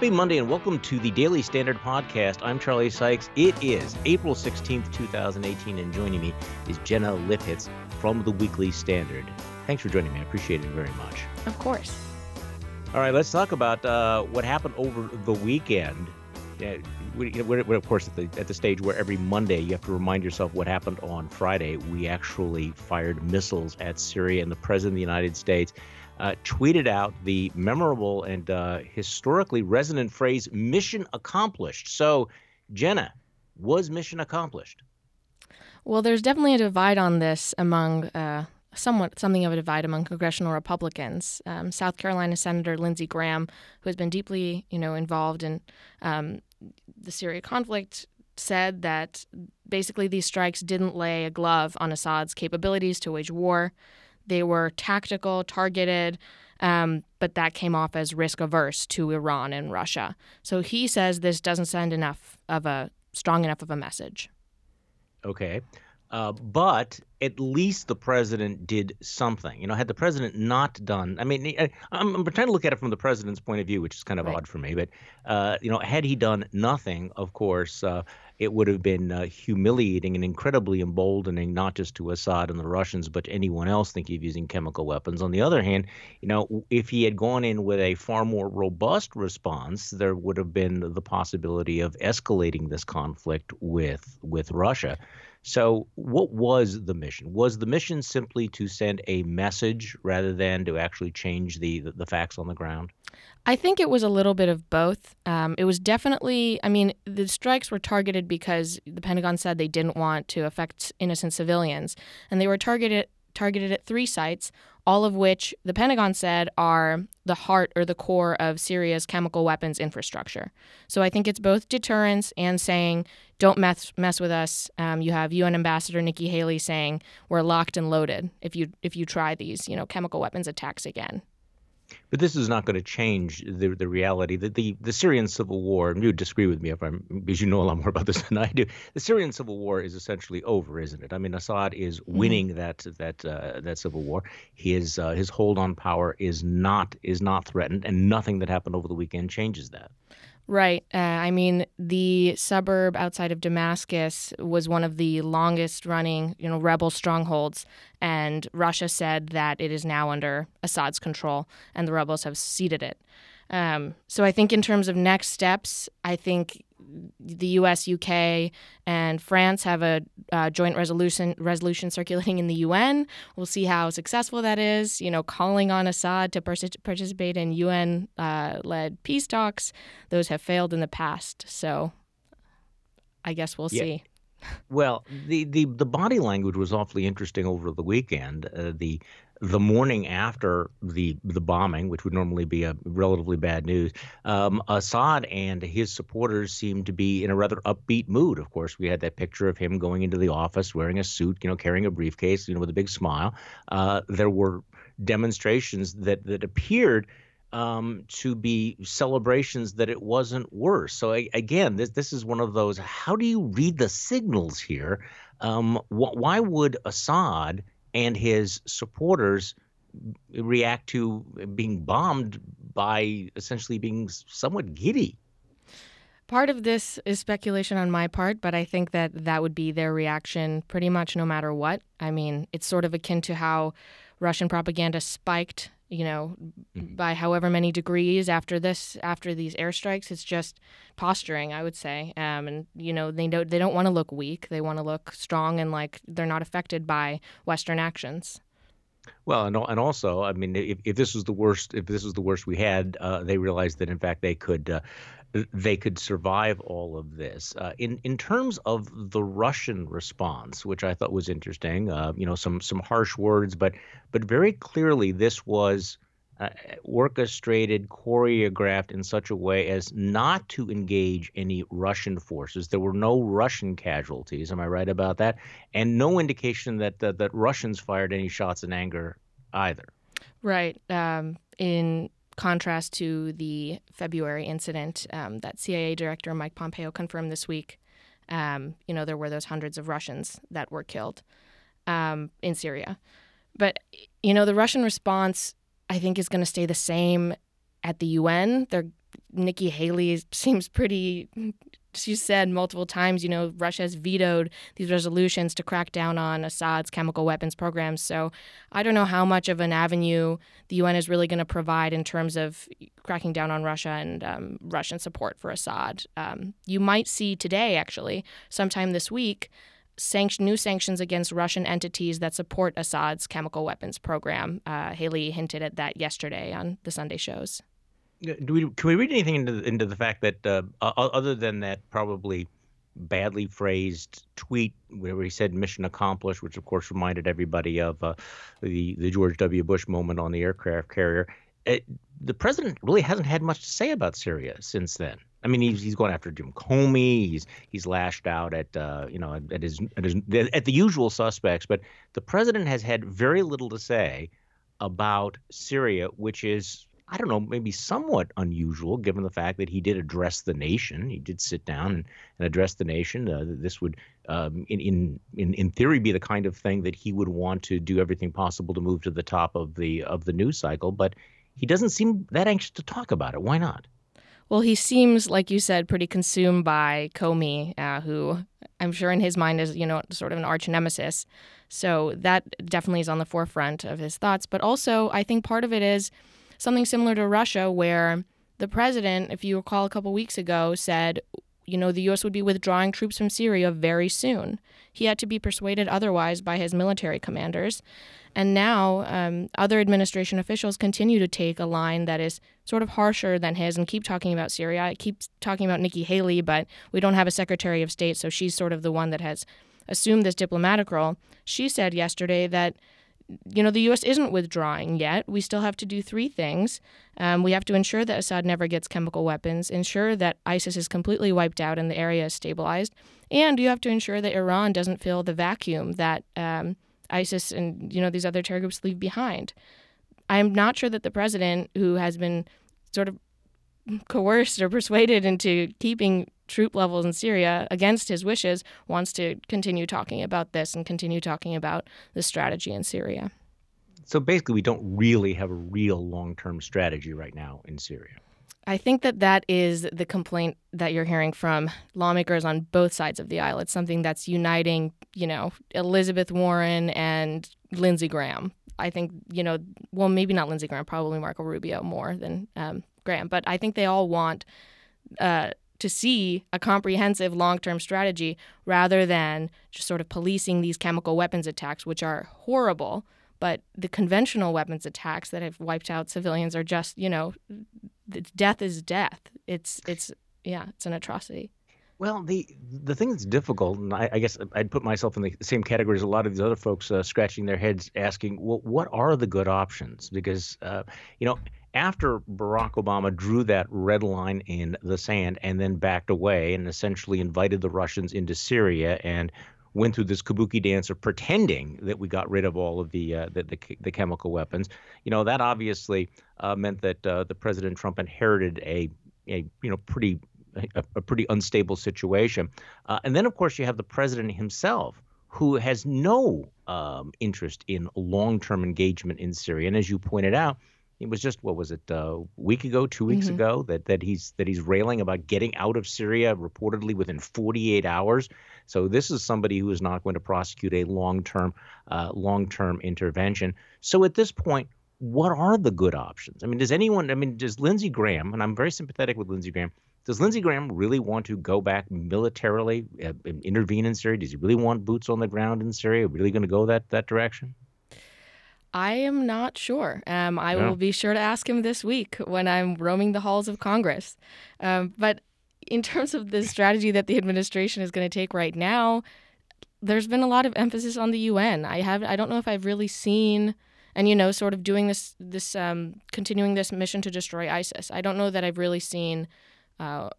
Happy Monday and welcome to the Daily Standard Podcast. I'm Charlie Sykes. It is April 16th, 2018, and joining me is Jenna Lifhits from the Weekly Standard. Thanks for joining me. I appreciate it very much. Of course. All right, let's talk about uh, what happened over the weekend. Yeah, we're, we're, of course at the at the stage where every Monday you have to remind yourself what happened on Friday. We actually fired missiles at Syria, and the president of the United States uh, tweeted out the memorable and uh, historically resonant phrase "mission accomplished." So, Jenna, was mission accomplished? Well, there's definitely a divide on this among. Uh, somewhat something of a divide among congressional Republicans. Um, South Carolina Senator Lindsey Graham, who has been deeply, you know, involved in um, the Syria conflict, said that basically these strikes didn't lay a glove on Assad's capabilities to wage war. They were tactical, targeted, um, but that came off as risk averse to Iran and Russia. So he says this doesn't send enough of a strong enough of a message. Okay. Uh, but at least the president did something. You know, had the president not done, I mean, I, am I'm trying to look at it from the president's point of view, which is kind of right. odd for me. But uh, you know, had he done nothing, of course, uh, it would have been uh, humiliating and incredibly emboldening, not just to Assad and the Russians, but to anyone else thinking of using chemical weapons. On the other hand, you know, if he had gone in with a far more robust response, there would have been the possibility of escalating this conflict with with Russia. So, what was the mission? Was the mission simply to send a message rather than to actually change the the, the facts on the ground? I think it was a little bit of both. Um, it was definitely, I mean, the strikes were targeted because the Pentagon said they didn't want to affect innocent civilians, and they were targeted targeted at three sites, all of which the Pentagon said are the heart or the core of Syria's chemical weapons infrastructure. So I think it's both deterrence and saying, don't mess mess with us. Um, you have UN Ambassador Nikki Haley saying we're locked and loaded if you if you try these you know chemical weapons attacks again. But this is not going to change the the reality that the, the Syrian civil war. And you disagree with me if I'm because you know a lot more about this than I do. The Syrian civil war is essentially over, isn't it? I mean, Assad is mm-hmm. winning mm-hmm. that that uh, that civil war. His uh, his hold on power is not is not threatened, and nothing that happened over the weekend changes that. Right. Uh, I mean, the suburb outside of Damascus was one of the longest running, you know, rebel strongholds, and Russia said that it is now under Assad's control, and the rebels have ceded it. Um, so I think in terms of next steps, I think the U.S., U.K., and France have a uh, joint resolution resolution circulating in the UN. We'll see how successful that is. You know, calling on Assad to participate in UN-led uh, peace talks. Those have failed in the past. So, I guess we'll yeah. see. Well, the, the the body language was awfully interesting over the weekend. Uh, the the morning after the the bombing, which would normally be a relatively bad news, um, Assad and his supporters seemed to be in a rather upbeat mood. Of course, we had that picture of him going into the office wearing a suit, you know, carrying a briefcase, you know, with a big smile. Uh, there were demonstrations that that appeared um, to be celebrations that it wasn't worse. So I, again, this this is one of those. How do you read the signals here? Um, wh- why would Assad and his supporters react to being bombed by essentially being somewhat giddy. Part of this is speculation on my part, but I think that that would be their reaction pretty much no matter what. I mean, it's sort of akin to how Russian propaganda spiked, you know, mm-hmm. by however many degrees after this, after these airstrikes. It's just posturing, I would say. Um, and you know, they don't they don't want to look weak. They want to look strong and like they're not affected by Western actions. Well, and and also, I mean, if, if this was the worst, if this was the worst we had, uh, they realized that in fact they could uh, they could survive all of this. Uh, in in terms of the Russian response, which I thought was interesting, uh, you know, some some harsh words, but but very clearly this was uh, orchestrated, choreographed in such a way as not to engage any Russian forces. There were no Russian casualties. Am I right about that? And no indication that that, that Russians fired any shots in anger either. Right. Um, in contrast to the February incident um, that CIA Director Mike Pompeo confirmed this week. Um, you know, there were those hundreds of Russians that were killed um, in Syria. But, you know, the Russian response, I think, is going to stay the same at the UN. They're Nikki Haley seems pretty she said multiple times, you know, Russia has vetoed these resolutions to crack down on Assad's chemical weapons programs. So I don't know how much of an avenue the UN is really going to provide in terms of cracking down on Russia and um, Russian support for Assad. Um, you might see today, actually, sometime this week, sanction, new sanctions against Russian entities that support Assad's chemical weapons program. Uh, Haley hinted at that yesterday on the Sunday shows do we can we read anything into the, into the fact that uh, other than that probably badly phrased tweet where he said mission accomplished, which of course reminded everybody of uh, the the George W. Bush moment on the aircraft carrier. It, the president really hasn't had much to say about Syria since then. I mean, he's he's going after Jim Comey. He's he's lashed out at uh, you know at his at his at the usual suspects. But the president has had very little to say about Syria, which is I don't know, maybe somewhat unusual given the fact that he did address the nation. He did sit down and, and address the nation. Uh, this would, um, in, in in in theory, be the kind of thing that he would want to do everything possible to move to the top of the of the news cycle. But he doesn't seem that anxious to talk about it. Why not? Well, he seems, like you said, pretty consumed by Comey, uh, who I'm sure in his mind is, you know, sort of an arch nemesis. So that definitely is on the forefront of his thoughts. But also, I think part of it is something similar to Russia, where the president, if you recall a couple weeks ago, said, you know, the U.S. would be withdrawing troops from Syria very soon. He had to be persuaded otherwise by his military commanders. And now um, other administration officials continue to take a line that is sort of harsher than his and keep talking about Syria. I keep talking about Nikki Haley, but we don't have a Secretary of State, so she's sort of the one that has assumed this diplomatic role. She said yesterday that you know, the U.S. isn't withdrawing yet. We still have to do three things. Um, we have to ensure that Assad never gets chemical weapons, ensure that ISIS is completely wiped out and the area is stabilized, and you have to ensure that Iran doesn't fill the vacuum that um, ISIS and you know these other terror groups leave behind. I'm not sure that the president, who has been sort of coerced or persuaded into keeping troop levels in Syria against his wishes wants to continue talking about this and continue talking about the strategy in Syria. So basically, we don't really have a real long term strategy right now in Syria. I think that that is the complaint that you're hearing from lawmakers on both sides of the aisle. It's something that's uniting, you know, Elizabeth Warren and Lindsey Graham. I think, you know, well, maybe not Lindsey Graham, probably Marco Rubio more than um, Graham, but I think they all want uh, to see a comprehensive long term strategy rather than just sort of policing these chemical weapons attacks, which are horrible. But the conventional weapons attacks that have wiped out civilians are just, you know, death is death. It's, it's, yeah, it's an atrocity. Well, the the thing that's difficult, and I, I, guess I'd put myself in the same category as a lot of these other folks, uh, scratching their heads, asking, well, what are the good options? Because, uh, you know, after Barack Obama drew that red line in the sand and then backed away and essentially invited the Russians into Syria and went through this kabuki dance of pretending that we got rid of all of the uh, the, the, the, chemical weapons. You know that obviously uh, meant that uh, the President Trump inherited a a you know pretty a, a pretty unstable situation. Uh, and then of course you have the president himself who has no um, interest in long-term engagement in Syria. And as you pointed out, it was just what was it uh, a week ago, two weeks mm-hmm. ago that that he's that he's railing about getting out of Syria reportedly within 48 hours. So this is somebody who is not going to prosecute a long-term uh, long-term intervention. So at this point, what are the good options? I mean, does anyone? I mean, does Lindsey Graham? And I'm very sympathetic with Lindsey Graham. Does Lindsey Graham really want to go back militarily, uh, intervene in Syria? Does he really want boots on the ground in Syria? Really going to go that that direction? I am not sure. Um, I yeah. will be sure to ask him this week when I'm roaming the halls of Congress. Um, but in terms of the strategy that the administration is going to take right now, there's been a lot of emphasis on the UN. I have I don't know if I've really seen and you know sort of doing this this um, continuing this mission to destroy ISIS. I don't know that I've really seen uh,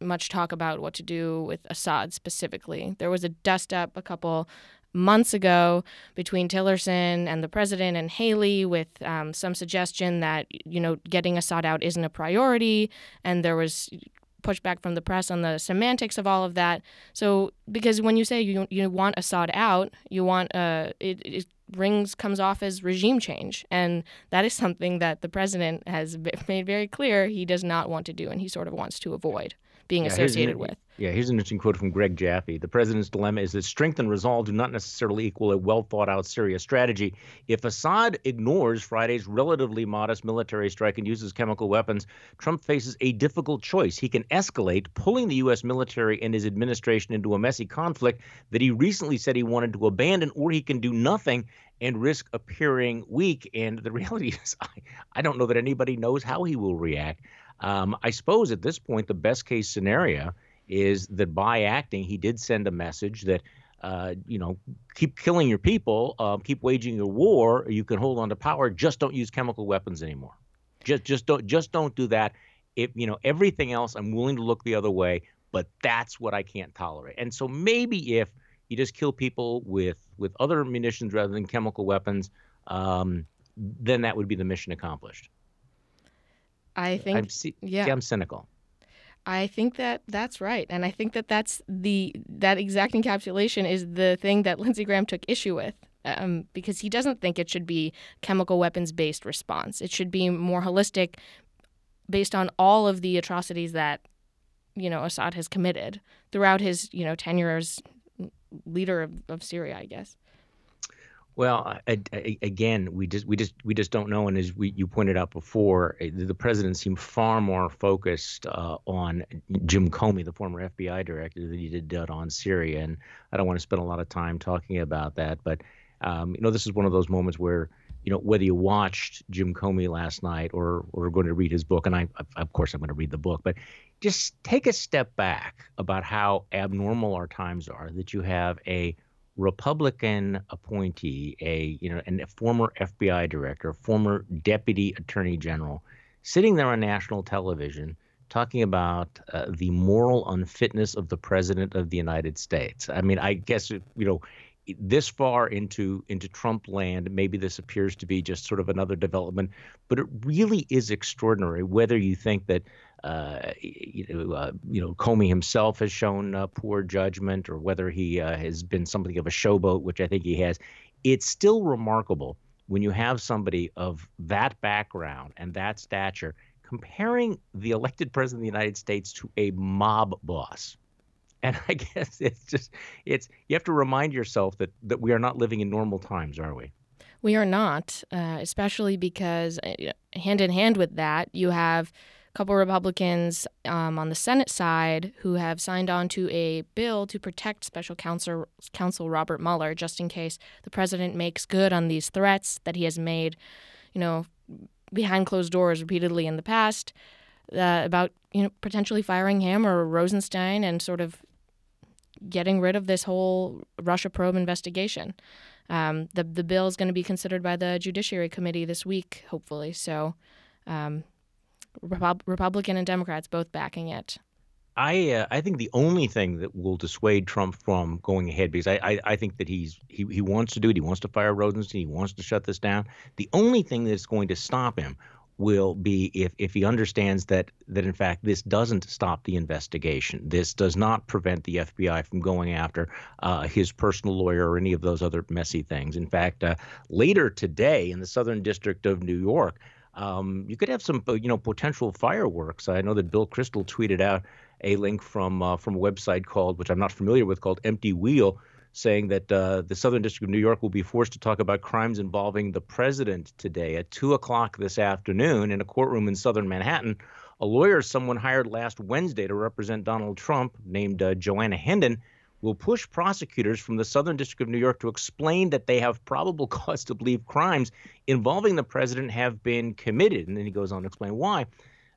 much talk about what to do with Assad specifically. There was a dust up a couple months ago between Tillerson and the president and Haley with um, some suggestion that you know getting Assad out isn't a priority, and there was pushback from the press on the semantics of all of that. So because when you say you you want Assad out, you want uh it, it rings comes off as regime change, and that is something that the president has made very clear he does not want to do, and he sort of wants to avoid being Yeah, associated here's with. yeah, here's an interesting quote from Greg Jaffe. The president's dilemma is that strength and resolve do not necessarily equal a well thought out Syria strategy. If Assad ignores Friday's relatively modest military strike and uses chemical weapons, Trump faces a difficult choice. He can escalate, pulling the U.S. military and his administration into a messy conflict that he recently said he wanted to abandon, or he can do nothing and risk appearing weak. And the reality is, I, I don't know that anybody knows how he will react. Um, I suppose at this point, the best case scenario is that by acting, he did send a message that, uh, you know, keep killing your people, uh, keep waging your war. You can hold on to power. Just don't use chemical weapons anymore. Just, just don't, just don't do that. If you know everything else, I'm willing to look the other way, but that's what I can't tolerate. And so maybe if you just kill people with with other munitions rather than chemical weapons, um, then that would be the mission accomplished. I think, I'm, see, yeah. see, I'm cynical. I think that that's right, and I think that that's the that exact encapsulation is the thing that Lindsey Graham took issue with, um, because he doesn't think it should be chemical weapons based response. It should be more holistic, based on all of the atrocities that you know Assad has committed throughout his you know tenure as leader of, of Syria, I guess. Well, I, I, again, we just we just we just don't know. And as we, you pointed out before, eh, the president seemed far more focused uh, on Jim Comey, the former FBI director, than he did on Syria. And I don't want to spend a lot of time talking about that, but um, you know, this is one of those moments where you know whether you watched Jim Comey last night or or going to read his book, and I of course I'm going to read the book, but just take a step back about how abnormal our times are. That you have a Republican appointee, a you know, and a former FBI director, former deputy attorney general, sitting there on national television talking about uh, the moral unfitness of the president of the United States. I mean, I guess you know, this far into into Trump land, maybe this appears to be just sort of another development, but it really is extraordinary. Whether you think that uh, you know, uh, you know, Comey himself has shown uh, poor judgment, or whether he uh, has been something of a showboat, which I think he has. It's still remarkable when you have somebody of that background and that stature comparing the elected president of the United States to a mob boss. And I guess it's just it's you have to remind yourself that that we are not living in normal times, are we? We are not, uh, especially because hand in hand with that, you have couple Republicans um, on the Senate side who have signed on to a bill to protect Special Counsel, Counsel Robert Mueller, just in case the president makes good on these threats that he has made, you know, behind closed doors repeatedly in the past uh, about you know potentially firing him or Rosenstein and sort of getting rid of this whole Russia probe investigation. Um, the the bill is going to be considered by the Judiciary Committee this week, hopefully. So. Um, Repub- Republican and Democrats both backing it. I uh, I think the only thing that will dissuade Trump from going ahead because I, I, I think that he's he, he wants to do it. He wants to fire Rosenstein. He wants to shut this down. The only thing that's going to stop him will be if if he understands that that in fact this doesn't stop the investigation. This does not prevent the FBI from going after uh, his personal lawyer or any of those other messy things. In fact, uh, later today in the Southern District of New York um, you could have some, uh, you know, potential fireworks. I know that Bill Kristol tweeted out a link from uh, from a website called, which I'm not familiar with, called Empty Wheel, saying that uh, the Southern District of New York will be forced to talk about crimes involving the president today at two o'clock this afternoon in a courtroom in Southern Manhattan. A lawyer someone hired last Wednesday to represent Donald Trump, named uh, Joanna Hendon, will push prosecutors from the Southern District of New York to explain that they have probable cause to believe crimes involving the president have been committed. And then he goes on to explain why.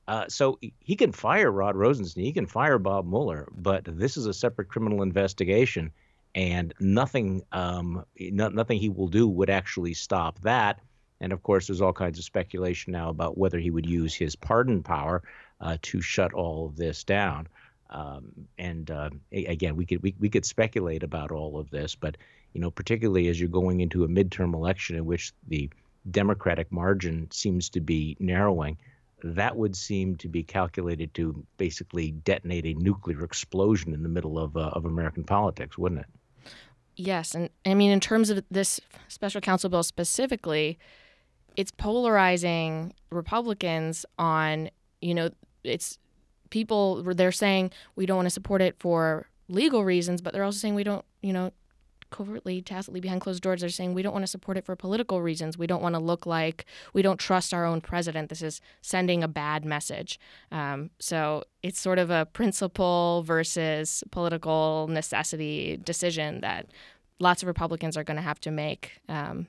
Uh, so he can fire Rod Rosenstein, he can fire Bob Mueller, but this is a separate criminal investigation, and nothing, um, no, nothing he will do would actually stop that. And of course, there's all kinds of speculation now about whether he would use his pardon power uh, to shut all of this down. Um, and uh, again, we could we, we could speculate about all of this, but you know, particularly as you're going into a midterm election in which the Democratic margin seems to be narrowing, that would seem to be calculated to basically detonate a nuclear explosion in the middle of uh, of American politics, wouldn't it? Yes, and I mean in terms of this special counsel bill specifically, it's polarizing Republicans on, you know, it's people they're saying we don't want to support it for legal reasons, but they're also saying we don't, you know, covertly, tacitly behind closed doors, they're saying we don't want to support it for political reasons. We don't want to look like we don't trust our own president. This is sending a bad message. Um, so it's sort of a principle versus political necessity decision that lots of Republicans are going to have to make, um,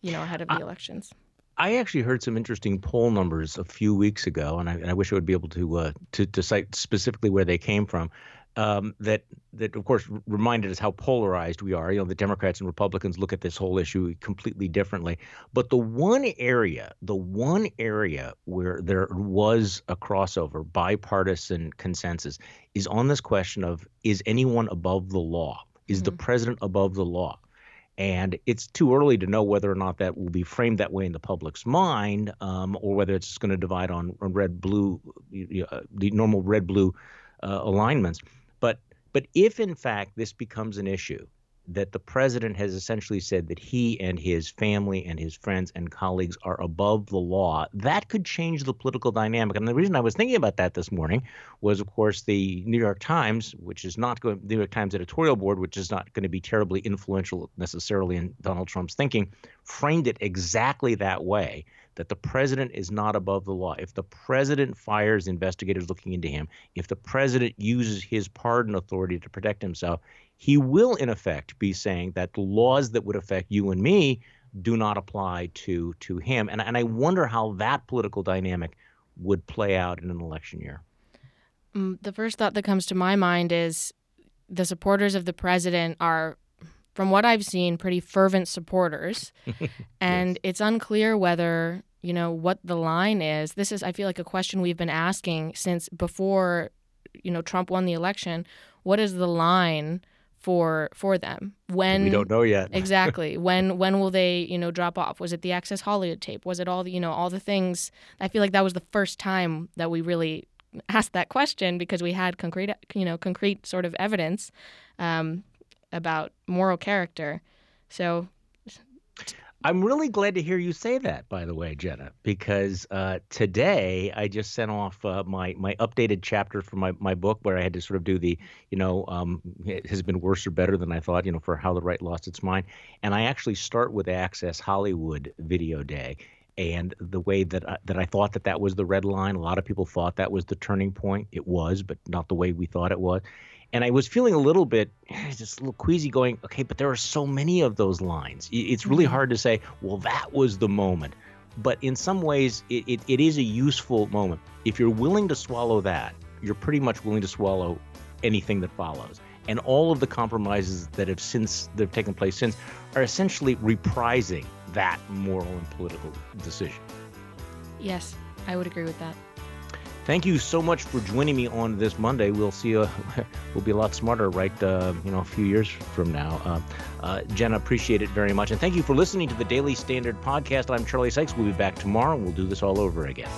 you know, ahead of the elections. I actually heard some interesting poll numbers a few weeks ago, and I, and I wish I would be able to, uh, to to cite specifically where they came from um, that that of course reminded us how polarized we are. You know, the Democrats and Republicans look at this whole issue completely differently. But the one area, the one area where there was a crossover, bipartisan consensus, is on this question of is anyone above the law? Is mm-hmm. the president above the law? And it's too early to know whether or not that will be framed that way in the public's mind, um, or whether it's just going to divide on, on red blue, uh, the normal red blue uh, alignments. But but if in fact this becomes an issue that the president has essentially said that he and his family and his friends and colleagues are above the law, that could change the political dynamic. And the reason I was thinking about that this morning was, of course, the New York Times, which is not going, New York Times editorial board, which is not going to be terribly influential necessarily in Donald Trump's thinking, framed it exactly that way that the president is not above the law. If the president fires investigators looking into him, if the president uses his pardon authority to protect himself, he will, in effect, be saying that the laws that would affect you and me do not apply to to him. And, and I wonder how that political dynamic would play out in an election year. Um, the first thought that comes to my mind is the supporters of the president are from what I've seen, pretty fervent supporters. and yes. it's unclear whether you know what the line is. This is i feel like a question we've been asking since before you know trump won the election. What is the line for for them? When we don't know yet. Exactly. When when will they you know drop off? Was it the access hollywood tape? Was it all the you know all the things? I feel like that was the first time that we really asked that question because we had concrete you know concrete sort of evidence um, about moral character. So I'm really glad to hear you say that, by the way, Jenna, because uh, today I just sent off uh, my my updated chapter for my, my book where I had to sort of do the, you know, um, it has been worse or better than I thought, you know, for how the right lost its mind. And I actually start with Access Hollywood Video Day. And the way that I, that I thought that that was the red line, a lot of people thought that was the turning point. It was, but not the way we thought it was. And I was feeling a little bit, just a little queasy going, okay, but there are so many of those lines. It's really mm-hmm. hard to say, well, that was the moment. But in some ways, it, it, it is a useful moment. If you're willing to swallow that, you're pretty much willing to swallow anything that follows. And all of the compromises that have since that have taken place since are essentially reprising that moral and political decision. Yes, I would agree with that. Thank you so much for joining me on this Monday. We'll see you. We'll be a lot smarter, right? Uh, you know, a few years from now. Uh, uh, Jenna, appreciate it very much, and thank you for listening to the Daily Standard podcast. I'm Charlie Sykes. We'll be back tomorrow. We'll do this all over again.